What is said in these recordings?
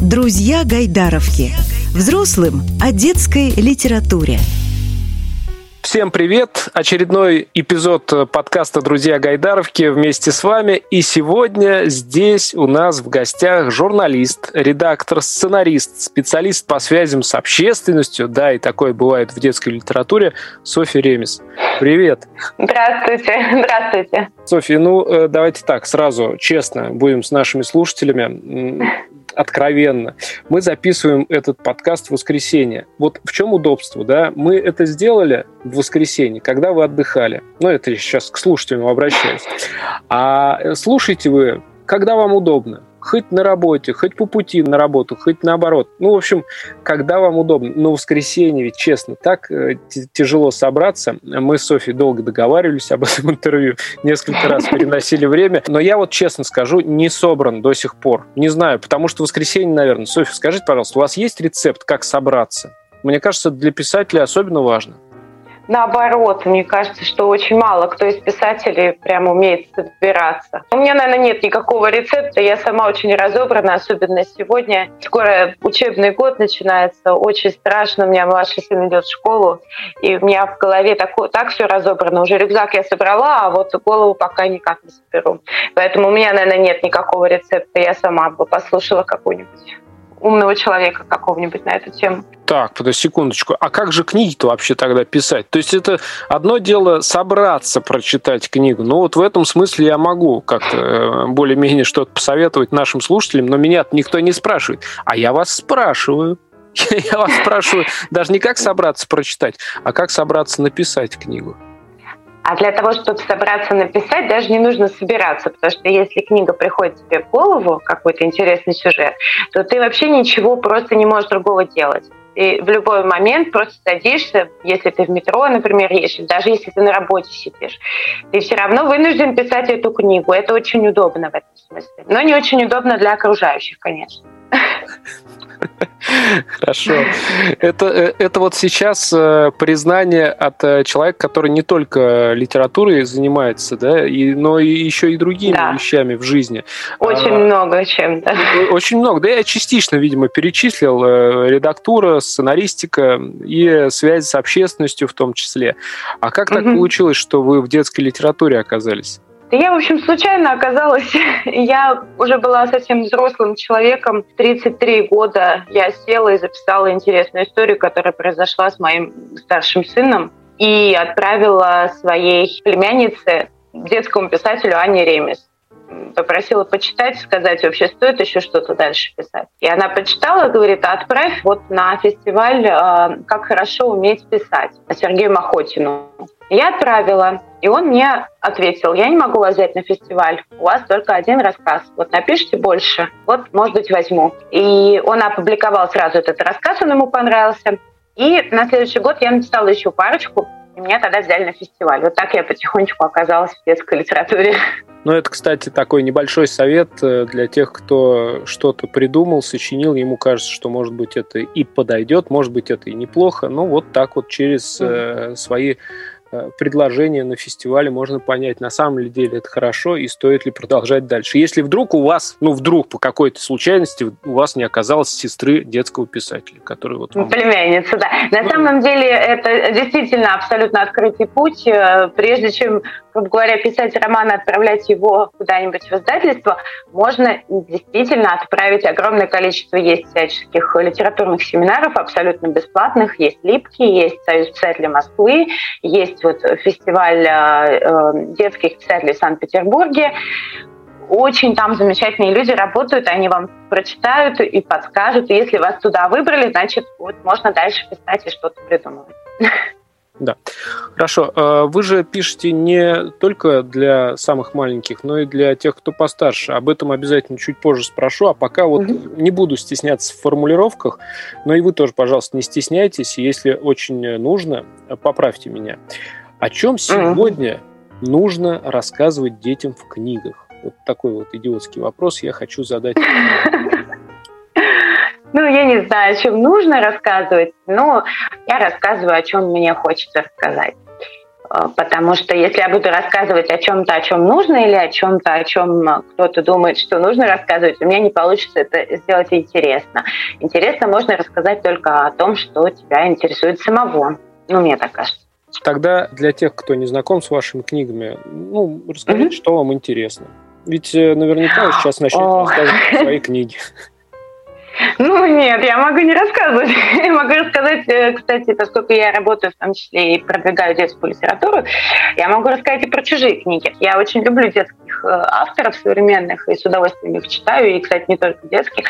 Друзья Гайдаровки. Взрослым о детской литературе. Всем привет! Очередной эпизод подкаста «Друзья Гайдаровки» вместе с вами. И сегодня здесь у нас в гостях журналист, редактор, сценарист, специалист по связям с общественностью, да, и такое бывает в детской литературе, Софья Ремес. Привет! Здравствуйте! Здравствуйте! Софья, ну э, давайте так, сразу честно будем с нашими слушателями откровенно. Мы записываем этот подкаст в воскресенье. Вот в чем удобство, да? Мы это сделали в воскресенье, когда вы отдыхали. Ну, это сейчас к слушателям обращаюсь. А слушайте вы, когда вам удобно хоть на работе, хоть по пути на работу, хоть наоборот. Ну, в общем, когда вам удобно. Но воскресенье, ведь честно, так э, тяжело собраться. Мы с Софьей долго договаривались об этом интервью, несколько раз переносили время. Но я вот честно скажу, не собран до сих пор. Не знаю, потому что воскресенье, наверное. Софья, скажите, пожалуйста, у вас есть рецепт, как собраться? Мне кажется, для писателя особенно важно наоборот, мне кажется, что очень мало кто из писателей прям умеет собираться. У меня, наверное, нет никакого рецепта. Я сама очень разобрана, особенно сегодня. Скоро учебный год начинается. Очень страшно. У меня младший сын идет в школу, и у меня в голове так, так все разобрано. Уже рюкзак я собрала, а вот голову пока никак не соберу. Поэтому у меня, наверное, нет никакого рецепта. Я сама бы послушала какую-нибудь умного человека какого-нибудь на эту тему. Так, подожди секундочку. А как же книги-то вообще тогда писать? То есть это одно дело собраться прочитать книгу. Ну вот в этом смысле я могу как-то э, более-менее что-то посоветовать нашим слушателям, но меня никто не спрашивает. А я вас спрашиваю. Я вас спрашиваю даже не как собраться прочитать, а как собраться написать книгу. А для того, чтобы собраться написать, даже не нужно собираться, потому что если книга приходит тебе в голову, какой-то интересный сюжет, то ты вообще ничего просто не можешь другого делать. И в любой момент просто садишься, если ты в метро, например, едешь, даже если ты на работе сидишь, ты все равно вынужден писать эту книгу. Это очень удобно в этом смысле. Но не очень удобно для окружающих, конечно. Хорошо. Это, э, это вот сейчас э, признание от э, человека, который не только литературой занимается, да, и, но и еще и другими да. вещами в жизни. Очень а, много чем, да. Очень много. Да, я частично, видимо, перечислил редактура, сценаристика и связь с общественностью в том числе. А как так получилось, что вы в детской литературе оказались? Я, в общем, случайно оказалась, я уже была совсем взрослым человеком, 33 года я села и записала интересную историю, которая произошла с моим старшим сыном, и отправила своей племяннице, детскому писателю Ане Ремес попросила почитать, сказать, вообще стоит еще что-то дальше писать. И она почитала, говорит, отправь вот на фестиваль э, «Как хорошо уметь писать» Сергею Махотину. Я отправила, и он мне ответил, я не могу вас взять на фестиваль, у вас только один рассказ, вот напишите больше, вот, может быть, возьму. И он опубликовал сразу этот рассказ, он ему понравился. И на следующий год я написала еще парочку, и меня тогда взяли на фестиваль. Вот так я потихонечку оказалась в детской литературе. Ну, это, кстати, такой небольшой совет э, для тех, кто что-то придумал, сочинил. Ему кажется, что, может быть, это и подойдет, может быть, это и неплохо. Но вот так вот через mm-hmm. свои предложение на фестивале можно понять, на самом ли деле это хорошо и стоит ли продолжать дальше. Если вдруг у вас, ну вдруг по какой-то случайности у вас не оказалось сестры детского писателя, который вот... Вам... Племянница, да. На ну, самом деле это действительно абсолютно открытый путь. Э, прежде чем, грубо говоря, писать роман и отправлять его куда-нибудь в издательство, можно действительно отправить огромное количество. Есть всяческих литературных семинаров абсолютно бесплатных. Есть Липки, есть Союз писателей Москвы, есть есть вот фестиваль э, э, детских писателей в Санкт-Петербурге. Очень там замечательные люди работают, они вам прочитают и подскажут. И если вас туда выбрали, значит, вот можно дальше писать и что-то придумывать. Да. Хорошо. Э, вы же пишете не только для самых маленьких, но и для тех, кто постарше. Об этом обязательно чуть позже спрошу. А пока вот угу. не буду стесняться в формулировках, но и вы тоже, пожалуйста, не стесняйтесь. Если очень нужно, поправьте меня. О чем сегодня угу. нужно рассказывать детям в книгах? Вот такой вот идиотский вопрос я хочу задать. Ну, я не знаю, о чем нужно рассказывать, но я рассказываю, о чем мне хочется сказать. А, потому что если я буду рассказывать о чем-то, о чем нужно, или о чем-то, о чем кто-то думает, что нужно рассказывать, у меня не получится это сделать интересно. Интересно можно рассказать только о том, что тебя интересует самого. Ну, мне так кажется. Тогда для тех, кто не знаком с вашими книгами, ну, расскажите, mm-hmm. что вам интересно. Ведь э, наверняка сейчас начнете рассказывать свои книги. Ну нет, я могу не рассказывать. Я могу рассказать, э, кстати, поскольку я работаю в том числе и продвигаю детскую литературу, я могу рассказать и про чужие книги. Я очень люблю детских э, авторов современных и с удовольствием их читаю, и, кстати, не только детских.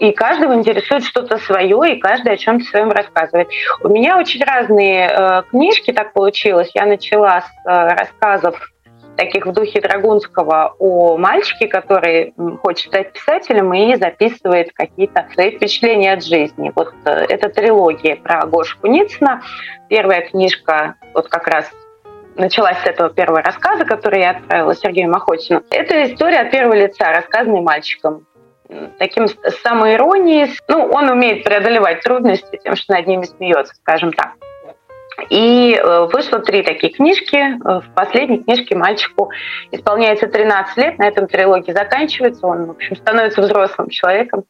И каждого интересует что-то свое, и каждый о чем-то своем рассказывает. У меня очень разные э, книжки так получилось. Я начала с э, рассказов таких в духе Драгунского о мальчике, который хочет стать писателем и записывает какие-то свои впечатления от жизни. Вот э, это трилогия про Гошу Куницына. Первая книжка вот как раз началась с этого первого рассказа, который я отправила Сергею Махотину. Это история от первого лица, рассказанная мальчиком таким самоиронией. Ну, он умеет преодолевать трудности тем, что над ними смеется, скажем так. И э, вышло три такие книжки. Э, в последней книжке мальчику исполняется 13 лет, на этом трилогия заканчивается, он, в общем, становится взрослым человеком.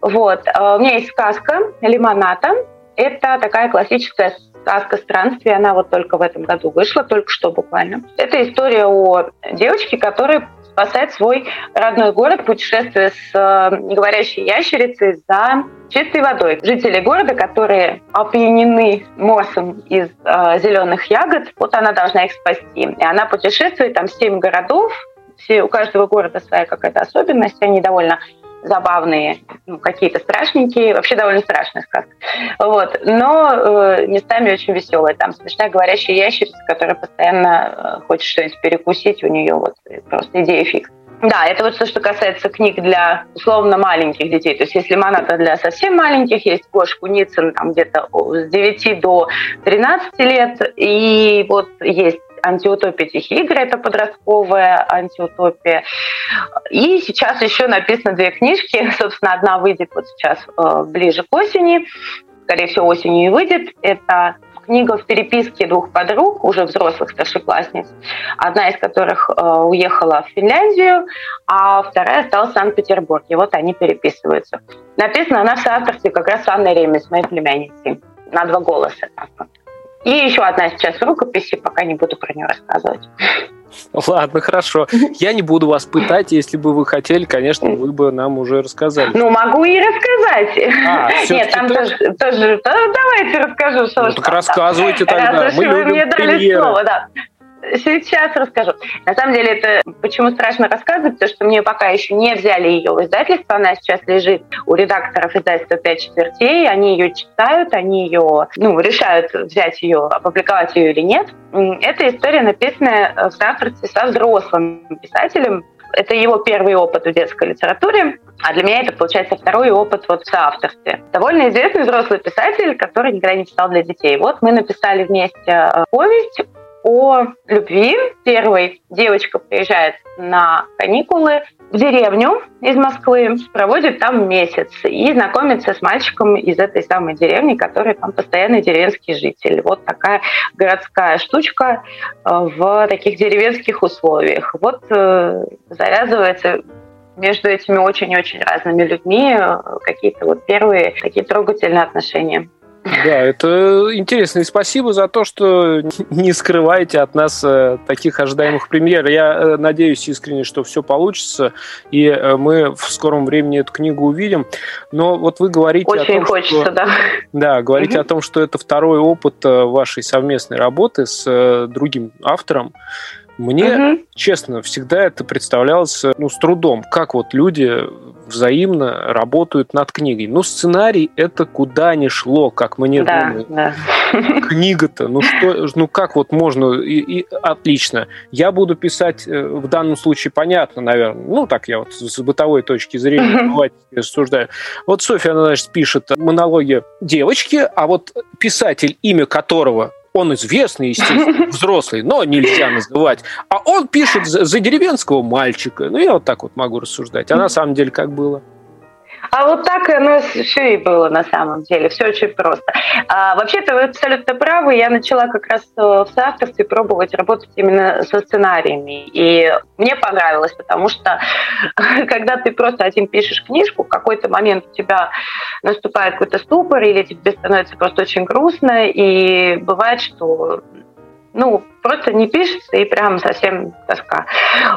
Вот. Э, у меня есть сказка «Лимоната». Это такая классическая сказка странствия, она вот только в этом году вышла, только что буквально. Это история о девочке, которая спасает свой родной город, путешествуя с э, неговорящей ящерицей за чистой водой. Жители города, которые опьянены морсом из э, зеленых ягод, вот она должна их спасти. И она путешествует, там семь городов, все, у каждого города своя какая-то особенность, они довольно забавные, ну, какие-то страшненькие, вообще довольно страшная сказка. Вот. Но э, местами очень веселая. Там смешная говорящая ящерица, которая постоянно э, хочет что-нибудь перекусить, у нее вот просто идея фикс. Да, это вот то, что касается книг для условно маленьких детей. То есть если «Лимонада» для совсем маленьких, есть Гош Куницын там где-то с 9 до 13 лет, и вот есть антиутопия «Тихие игры» — это подростковая антиутопия. И сейчас еще написано две книжки. Собственно, одна выйдет вот сейчас э, ближе к осени. Скорее всего, осенью и выйдет. Это книга в переписке двух подруг, уже взрослых старшеклассниц, одна из которых э, уехала в Финляндию, а вторая осталась в Санкт-Петербурге. Вот они переписываются. Написана она в соавторстве как раз с Анной Ремес, моей племянницей. На два голоса. И еще одна сейчас в рукописи, пока не буду про нее рассказывать. Ладно, хорошо. Я не буду вас пытать, если бы вы хотели, конечно, вы бы нам уже рассказали. Ну, могу и рассказать. А, Нет, там тоже, тоже... Давайте расскажу, что ну, так рассказывайте тогда. Раз Мы любим мне дали слово, да. Сейчас расскажу. На самом деле, это почему страшно рассказывать, потому что мне пока еще не взяли ее в издательство. Она сейчас лежит у редакторов издательства «Пять четвертей». Они ее читают, они ее, ну, решают взять ее, опубликовать ее или нет. Эта история написана в соавторстве со взрослым писателем, это его первый опыт в детской литературе, а для меня это, получается, второй опыт вот в соавторстве. Довольно известный взрослый писатель, который никогда не читал для детей. Вот мы написали вместе э, повесть о любви. Первой девочка приезжает на каникулы в деревню из Москвы, проводит там месяц и знакомится с мальчиком из этой самой деревни, который там постоянный деревенский житель. Вот такая городская штучка э, в таких деревенских условиях. Вот э, завязывается между этими очень-очень разными людьми э, какие-то вот первые такие трогательные отношения. Да, это интересно. И спасибо за то, что не скрываете от нас э, таких ожидаемых премьер. Я э, надеюсь искренне, что все получится, и э, мы в скором времени эту книгу увидим. Но вот вы говорите Очень о том, хочется, что... да. Да, говорите угу. о том, что это второй опыт вашей совместной работы с другим автором. Мне, угу. честно, всегда это представлялось ну, с трудом, как вот люди взаимно работают над книгой. Ну, сценарий это куда ни шло, как мне да, думаю. Да. Книга-то, ну что, ну как вот можно, и, и отлично. Я буду писать э, в данном случае понятно, наверное, ну так я вот с бытовой точки зрения рассуждаю. Вот Софья, она, значит, пишет монологи девочки, а вот писатель, имя которого он известный, естественно, взрослый, но нельзя называть. А он пишет за, за деревенского мальчика. Ну, я вот так вот могу рассуждать. А на самом деле как было? А вот так нас все и было на самом деле, все очень просто. А, вообще-то вы абсолютно правы, я начала как раз э, в соавторстве пробовать работать именно со сценариями. И мне понравилось, потому что когда ты просто один пишешь книжку, в какой-то момент у тебя наступает какой-то ступор, или тебе становится просто очень грустно, и бывает, что ну, просто не пишется и прям совсем тоска.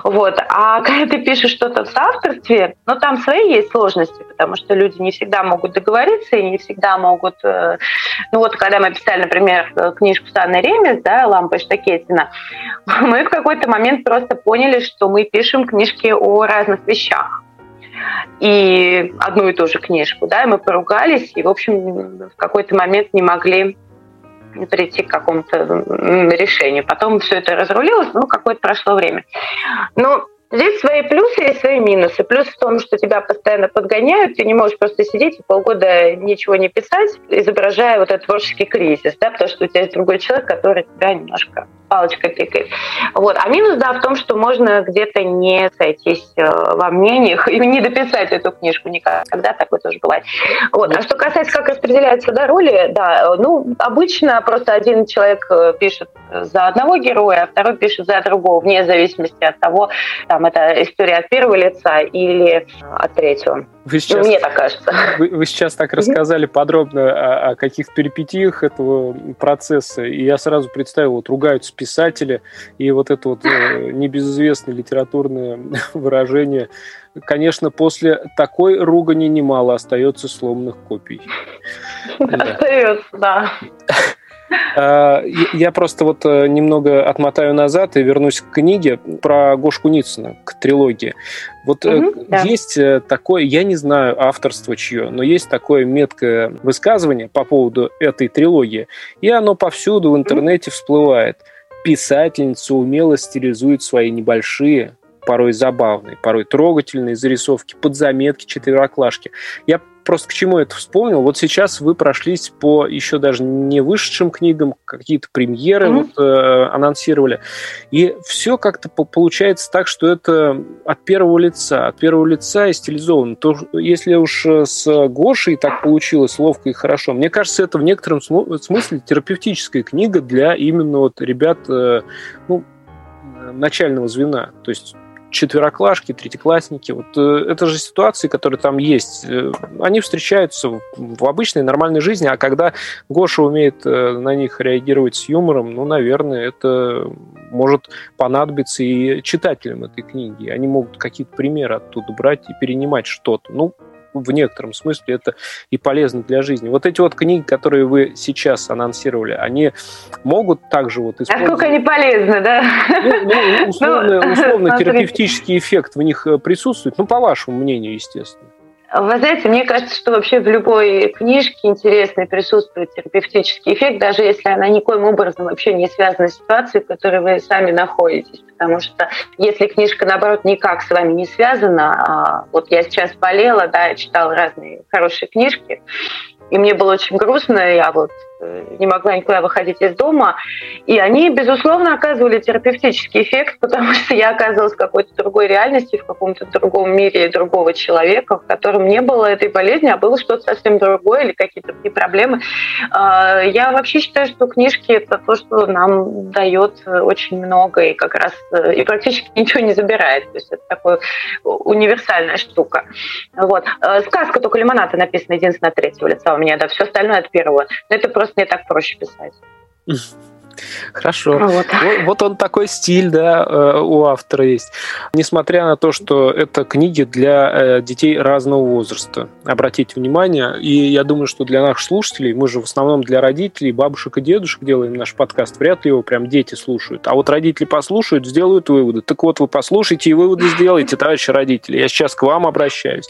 Вот. А когда ты пишешь что-то в соавторстве, ну, там свои есть сложности, потому что люди не всегда могут договориться и не всегда могут... Э, ну, вот когда мы писали, например, книжку с Анной Ремес, да, «Лампа Штакетина», мы в какой-то момент просто поняли, что мы пишем книжки о разных вещах и одну и ту же книжку, да, и мы поругались, и, в общем, в какой-то момент не могли прийти к какому-то решению. Потом все это разрулилось, ну, какое-то прошло время. Но Здесь свои плюсы и свои минусы. Плюс в том, что тебя постоянно подгоняют, ты не можешь просто сидеть и полгода ничего не писать, изображая вот этот творческий кризис, да, потому что у тебя есть другой человек, который тебя немножко палочкой тыкает. Вот. А минус, да, в том, что можно где-то не сойтись э, во мнениях и не дописать эту книжку никогда, такое тоже бывает. Вот. А что касается, как распределяются да, роли, да, ну, обычно просто один человек э, пишет за одного героя, а второй пишет за другого, вне зависимости от того, там, это история от первого лица или от третьего. Вы сейчас, Мне так кажется. Вы, вы сейчас так рассказали подробно о, о каких перипетиях этого процесса, и я сразу представил, вот ругаются писатели, и вот это вот э, небезызвестное литературное выражение. Конечно, после такой ругани немало остается сломанных копий. Остается, да. А, я просто вот э, немного отмотаю назад и вернусь к книге про Гошу Куницына, к трилогии. Вот угу, да. есть э, такое, я не знаю авторство чье, но есть такое меткое высказывание по поводу этой трилогии, и оно повсюду в интернете угу. всплывает. Писательница умело стилизует свои небольшие, порой забавные, порой трогательные зарисовки, подзаметки, четвероклашки. Я просто к чему это вспомнил. Вот сейчас вы прошлись по еще даже не вышедшим книгам, какие-то премьеры mm-hmm. вот, э, анонсировали. И все как-то получается так, что это от первого лица, от первого лица и стилизовано. То, если уж с Гошей так получилось ловко и хорошо, мне кажется, это в некотором смысле терапевтическая книга для именно вот ребят э, ну, начального звена. То есть четвероклашки, третьеклассники. Вот э, это же ситуации, которые там есть. Э, они встречаются в обычной нормальной жизни, а когда Гоша умеет э, на них реагировать с юмором, ну, наверное, это может понадобиться и читателям этой книги. Они могут какие-то примеры оттуда брать и перенимать что-то. Ну, в некотором смысле это и полезно для жизни. Вот эти вот книги, которые вы сейчас анонсировали, они могут также вот использовать... Насколько они полезны, да? Ну, ну, условно, ну, условно терапевтический эффект в них э, присутствует, ну, по вашему мнению, естественно. Вы знаете, мне кажется, что вообще в любой книжке интересной присутствует терапевтический эффект, даже если она никоим образом вообще не связана с ситуацией, в которой вы сами находитесь. Потому что если книжка, наоборот, никак с вами не связана, а вот я сейчас болела, да, читала разные хорошие книжки, и мне было очень грустно, я вот не могла никуда выходить из дома. И они, безусловно, оказывали терапевтический эффект, потому что я оказалась в какой-то другой реальности, в каком-то другом мире другого человека, в котором не было этой болезни, а было что-то совсем другое или какие-то другие проблемы. А, я вообще считаю, что книжки — это то, что нам дает очень много и как раз э, и практически ничего не забирает. То есть это такая универсальная штука. Вот. Э, сказка только лимоната написана единственное от третьего лица у меня, да, все остальное от первого. Но это просто просто мне так проще писать. Хорошо. Вот. вот он такой стиль, да, э, у автора есть. Несмотря на то, что это книги для э, детей разного возраста. Обратите внимание. И я думаю, что для наших слушателей, мы же в основном для родителей, бабушек и дедушек делаем наш подкаст, вряд ли его прям дети слушают. А вот родители послушают, сделают выводы. Так вот, вы послушайте и выводы сделайте, товарищи родители. Я сейчас к вам обращаюсь.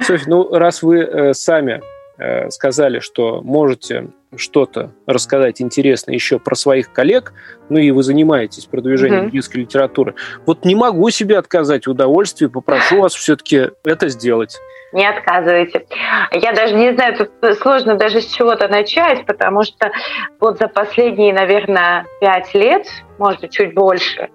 Софья, ну, раз вы э, сами сказали, что можете что-то рассказать интересное еще про своих коллег, ну и вы занимаетесь продвижением mm-hmm. детской литературы, вот не могу себе отказать в удовольствии, попрошу вас все-таки это сделать. Не отказывайте. Я даже не знаю, тут сложно даже с чего-то начать, потому что вот за последние, наверное, пять лет, может быть, чуть больше,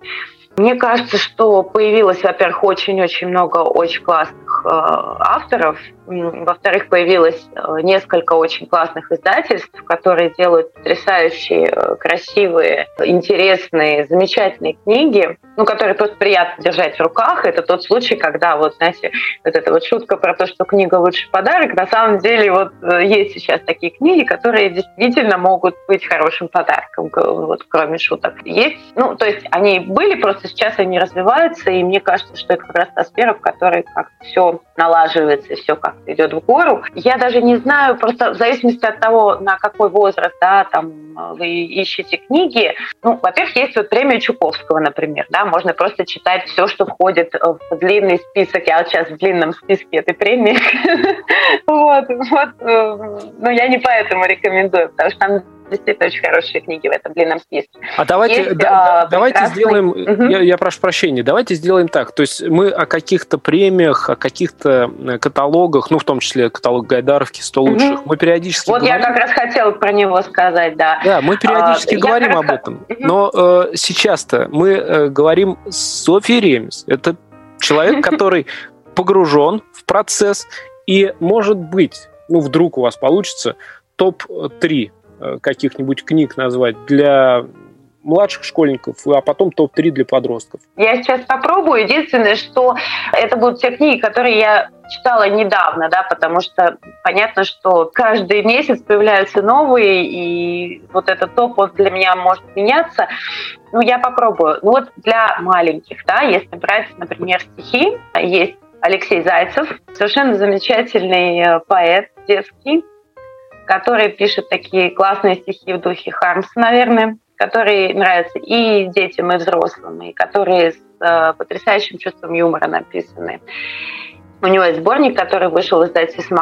мне кажется, что появилось, во-первых, очень-очень много очень классных э, авторов, Во-вторых, появилось э, несколько очень классных издательств, которые делают потрясающие, э, красивые, интересные, замечательные книги, ну, которые просто приятно держать в руках. Это тот случай, когда, вот, знаете, вот эта вот шутка про то, что книга лучший подарок, на самом деле вот э, есть сейчас такие книги, которые действительно могут быть хорошим подарком, вот кроме шуток. Есть, ну, то есть они были, просто сейчас они развиваются, и мне кажется, что это как раз та сфера, в которой как все налаживается, все как-то идет в гору. Я даже не знаю, просто в зависимости от того, на какой возраст, да, там вы ищете книги, ну, во-первых, есть вот премия Чуковского, например, да, можно просто читать все, что входит в длинный список. Я вот сейчас в длинном списке этой премии. Вот, вот. Э, но я не поэтому рекомендую, потому что там действительно очень хорошие книги в этом длинном списке. А давайте, Есть, да, а, давайте прекрасный... сделаем, угу. я, я прошу прощения, давайте сделаем так. То есть мы о каких-то премиях, о каких-то э, каталогах, ну, в том числе каталог Гайдаровки 100 угу. лучших, мы периодически Вот говорим... я как раз хотела про него сказать, да. Да, мы периодически а, говорим об этом. Угу. Но э, сейчас-то мы э, говорим с Софией Ремес. Это человек, который погружен в процесс, и, может быть, ну, вдруг у вас получится топ-3 Э, каких-нибудь книг назвать для младших школьников, а потом топ-3 для подростков? Я сейчас попробую. Единственное, что это будут те книги, которые я читала недавно, да, потому что понятно, что каждый месяц появляются новые, и вот этот топ вот для меня может меняться. Ну, я попробую. Ну, вот для маленьких, да, если брать, например, стихи, есть Алексей Зайцев, совершенно замечательный э, поэт детский, который пишет такие классные стихи в духе Хармса, наверное, которые нравятся и детям, и взрослым, и которые с э, потрясающим чувством юмора написаны. У него есть сборник, который вышел в издательстве.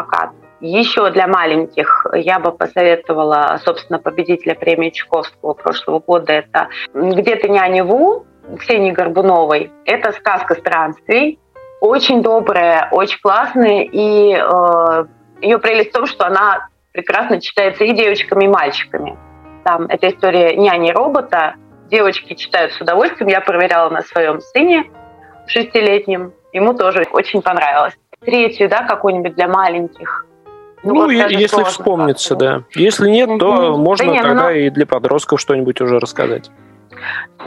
Еще для маленьких я бы посоветовала, собственно, победителя премии Чуковского прошлого года. Это «Где ты, няня Ву» Ксении Горбуновой. Это сказка странствий. Очень добрая, очень классная. И э, ее прелесть в том, что она прекрасно читается и девочками, и мальчиками. Там эта история няни-робота. Девочки читают с удовольствием. Я проверяла на своем сыне шестилетнем. Ему тоже очень понравилось. Третью, да, какую-нибудь для маленьких. Ну, ну вот если вспомнится, да. Если нет, то можно да нет, тогда. Ну, и для подростков что-нибудь уже рассказать.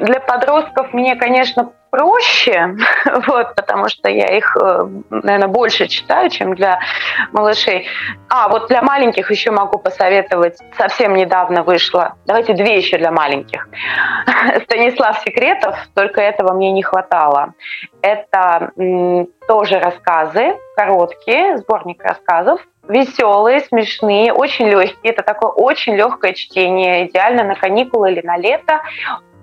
Для подростков мне, конечно, проще, вот, потому что я их, э, наверное, больше читаю, чем для малышей. А, вот для маленьких еще могу посоветовать. Совсем недавно вышло. Давайте две еще для маленьких. Станислав Секретов, только этого мне не хватало. Это тоже рассказы, короткие, сборник рассказов, веселые, смешные, очень легкие. Это такое очень легкое чтение, идеально на каникулы или на лето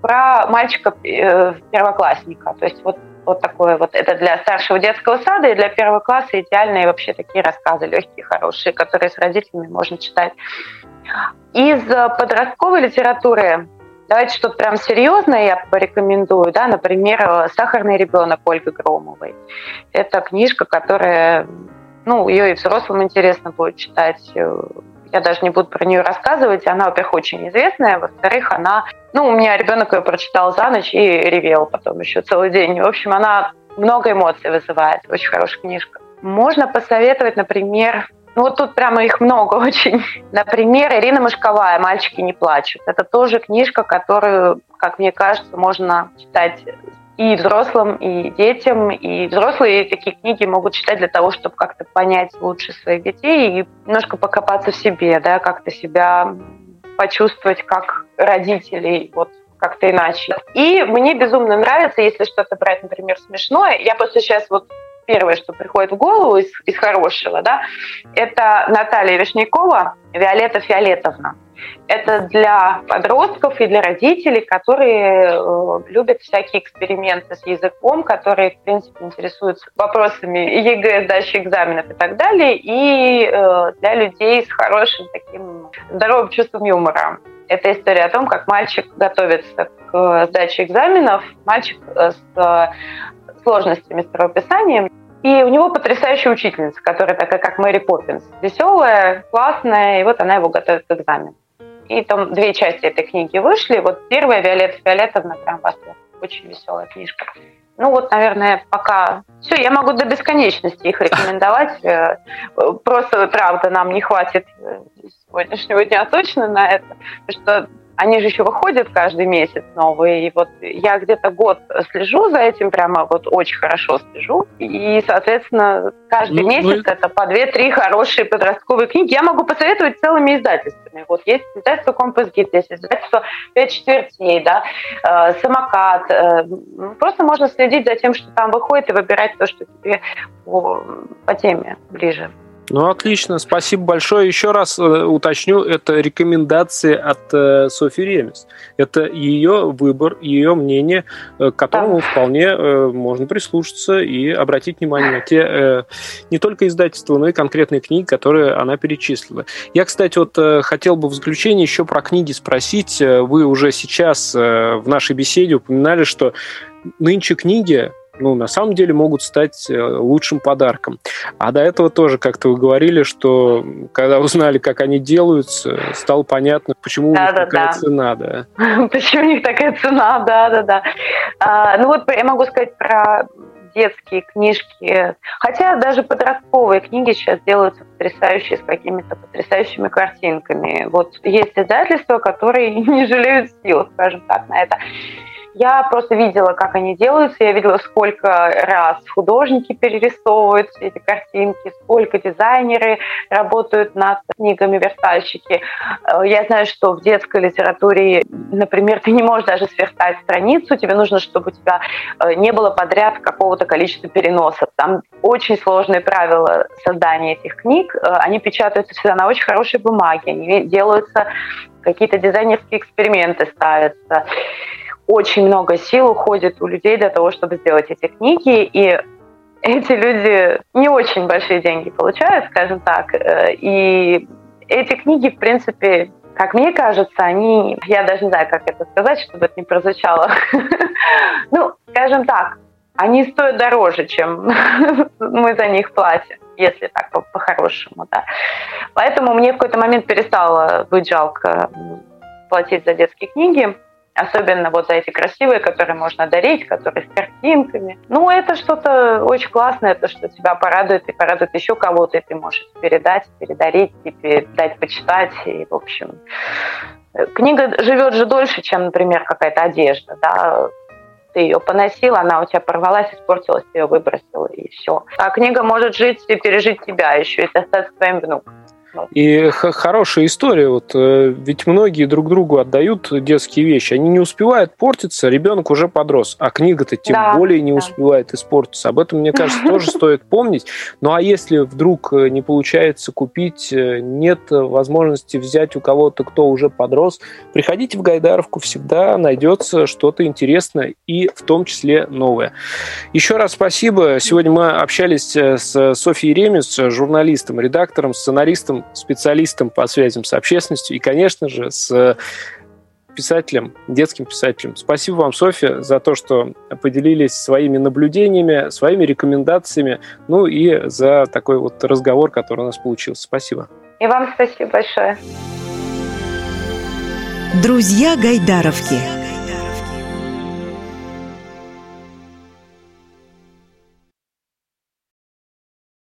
про мальчика э. То есть вот вот такое вот. Это для старшего детского сада и для первого класса идеальные вообще такие рассказы легкие, хорошие, которые с родителями можно читать. Из подростковой литературы давайте что-то прям серьезное я порекомендую, да, например, «Сахарный ребенок» Ольги Громовой. Это книжка, которая, ну, ее и взрослым интересно будет читать, я даже не буду про нее рассказывать. Она, во-первых, очень известная, во-вторых, она... Ну, у меня ребенок ее прочитал за ночь и ревел потом еще целый день. В общем, она много эмоций вызывает. Очень хорошая книжка. Можно посоветовать, например, ну вот тут прямо их много очень. Например, Ирина Мышковая «Мальчики не плачут». Это тоже книжка, которую, как мне кажется, можно читать и взрослым, и детям, и взрослые такие книги могут читать для того, чтобы как-то понять лучше своих детей и немножко покопаться в себе, да, как-то себя почувствовать как родителей, вот как-то иначе. И мне безумно нравится, если что-то брать, например, смешное. Я просто сейчас вот первое, что приходит в голову из, из хорошего, да, это Наталья Вишнякова, Виолетта Фиолетовна. Это для подростков и для родителей, которые э, любят всякие эксперименты с языком, которые, в принципе, интересуются вопросами ЕГЭ, сдачи экзаменов и так далее, и э, для людей с хорошим таким здоровым чувством юмора. Это история о том, как мальчик готовится к сдаче экзаменов, мальчик э, с сложностями с правописанием, и у него потрясающая учительница, которая такая, как Мэри Поппинс. Веселая, классная, и вот она его готовит к экзамену. И там две части этой книги вышли. Вот первая Виолетта Фиолетовна прям восторг. Очень веселая книжка. Ну вот, наверное, пока все, я могу до бесконечности их рекомендовать. Э, просто, правда, нам не хватит э, сегодняшнего дня точно на это, потому что они же еще выходят каждый месяц новые. И вот я где-то год слежу за этим, прямо вот очень хорошо слежу. И, соответственно, каждый ну, месяц вы... это по две-три хорошие подростковые книги. Я могу посоветовать целыми издательствами. Вот есть издательство Компас Гид, есть издательство Пять четвертей, да, э, Самокат. Э, просто можно следить за тем, что там выходит, и выбирать то, что тебе по, по теме ближе. Ну, отлично, спасибо большое. Еще раз э, уточню, это рекомендации от э, Софьи Ремес. Это ее выбор, ее мнение, э, к которому да. вполне можно прислушаться и обратить внимание на те не только издательства, но и конкретные книги, которые она перечислила. Я, кстати, вот хотел бы в заключение еще про книги спросить. Вы уже сейчас в нашей беседе упоминали, что нынче книги ну, на самом деле могут стать э, лучшим подарком. А до этого тоже как-то вы говорили, что когда узнали, как они делаются, стало понятно, почему да, у них да, такая да. цена, да. Почему у них такая цена, да, да, да. А, ну вот я могу сказать про детские книжки, хотя даже подростковые книги сейчас делаются потрясающие с какими-то потрясающими картинками. Вот есть издательства, которые не жалеют сил, скажем так, на это. Я просто видела, как они делаются, я видела, сколько раз художники перерисовывают эти картинки, сколько дизайнеры работают над книгами верстальщики. Э, я знаю, что в детской литературе, например, ты не можешь даже сверстать страницу, тебе нужно, чтобы у тебя э, не было подряд какого-то количества переносов. Там очень сложные правила создания этих книг. Э, они печатаются всегда на очень хорошей бумаге, они делаются какие-то дизайнерские эксперименты ставятся очень много сил уходит у людей для того, чтобы сделать эти книги, и эти люди не очень большие деньги получают, скажем так, э, и эти книги, в принципе, как мне кажется, они, я даже не знаю, как это сказать, чтобы это не прозвучало, ну, скажем так, они стоят дороже, чем мы за них платим, если так по-хорошему, да. Поэтому мне в какой-то момент перестало быть жалко платить за детские книги, Особенно вот за эти красивые, которые можно дарить, которые с картинками. Ну, это что-то очень классное, то, что тебя порадует и порадует еще кого-то, и ты можешь передать, передарить, и передать почитать. И, в общем, книга живет же дольше, чем, например, какая-то одежда, да, ты ее поносил, она у тебя порвалась, испортилась, ты ее выбросил, и все. А книга может жить и пережить тебя еще и достаться твоим внукам. И хорошая история. Вот, э, ведь многие друг другу отдают детские вещи. Они не успевают портиться, ребенок уже подрос. А книга-то тем да, более не да. успевает испортиться. Об этом, мне кажется, тоже стоит помнить. Ну а если вдруг э, не получается купить, э, нет возможности взять у кого-то, кто уже подрос, приходите в Гайдаровку, всегда найдется что-то интересное и в том числе новое. Еще раз спасибо. Сегодня мы общались с Софьей Ремес, журналистом, редактором, сценаристом специалистом по связям с общественностью и, конечно же, с писателем, детским писателем. Спасибо вам, Софья, за то, что поделились своими наблюдениями, своими рекомендациями, ну и за такой вот разговор, который у нас получился. Спасибо. И вам спасибо большое. Друзья Гайдаровки.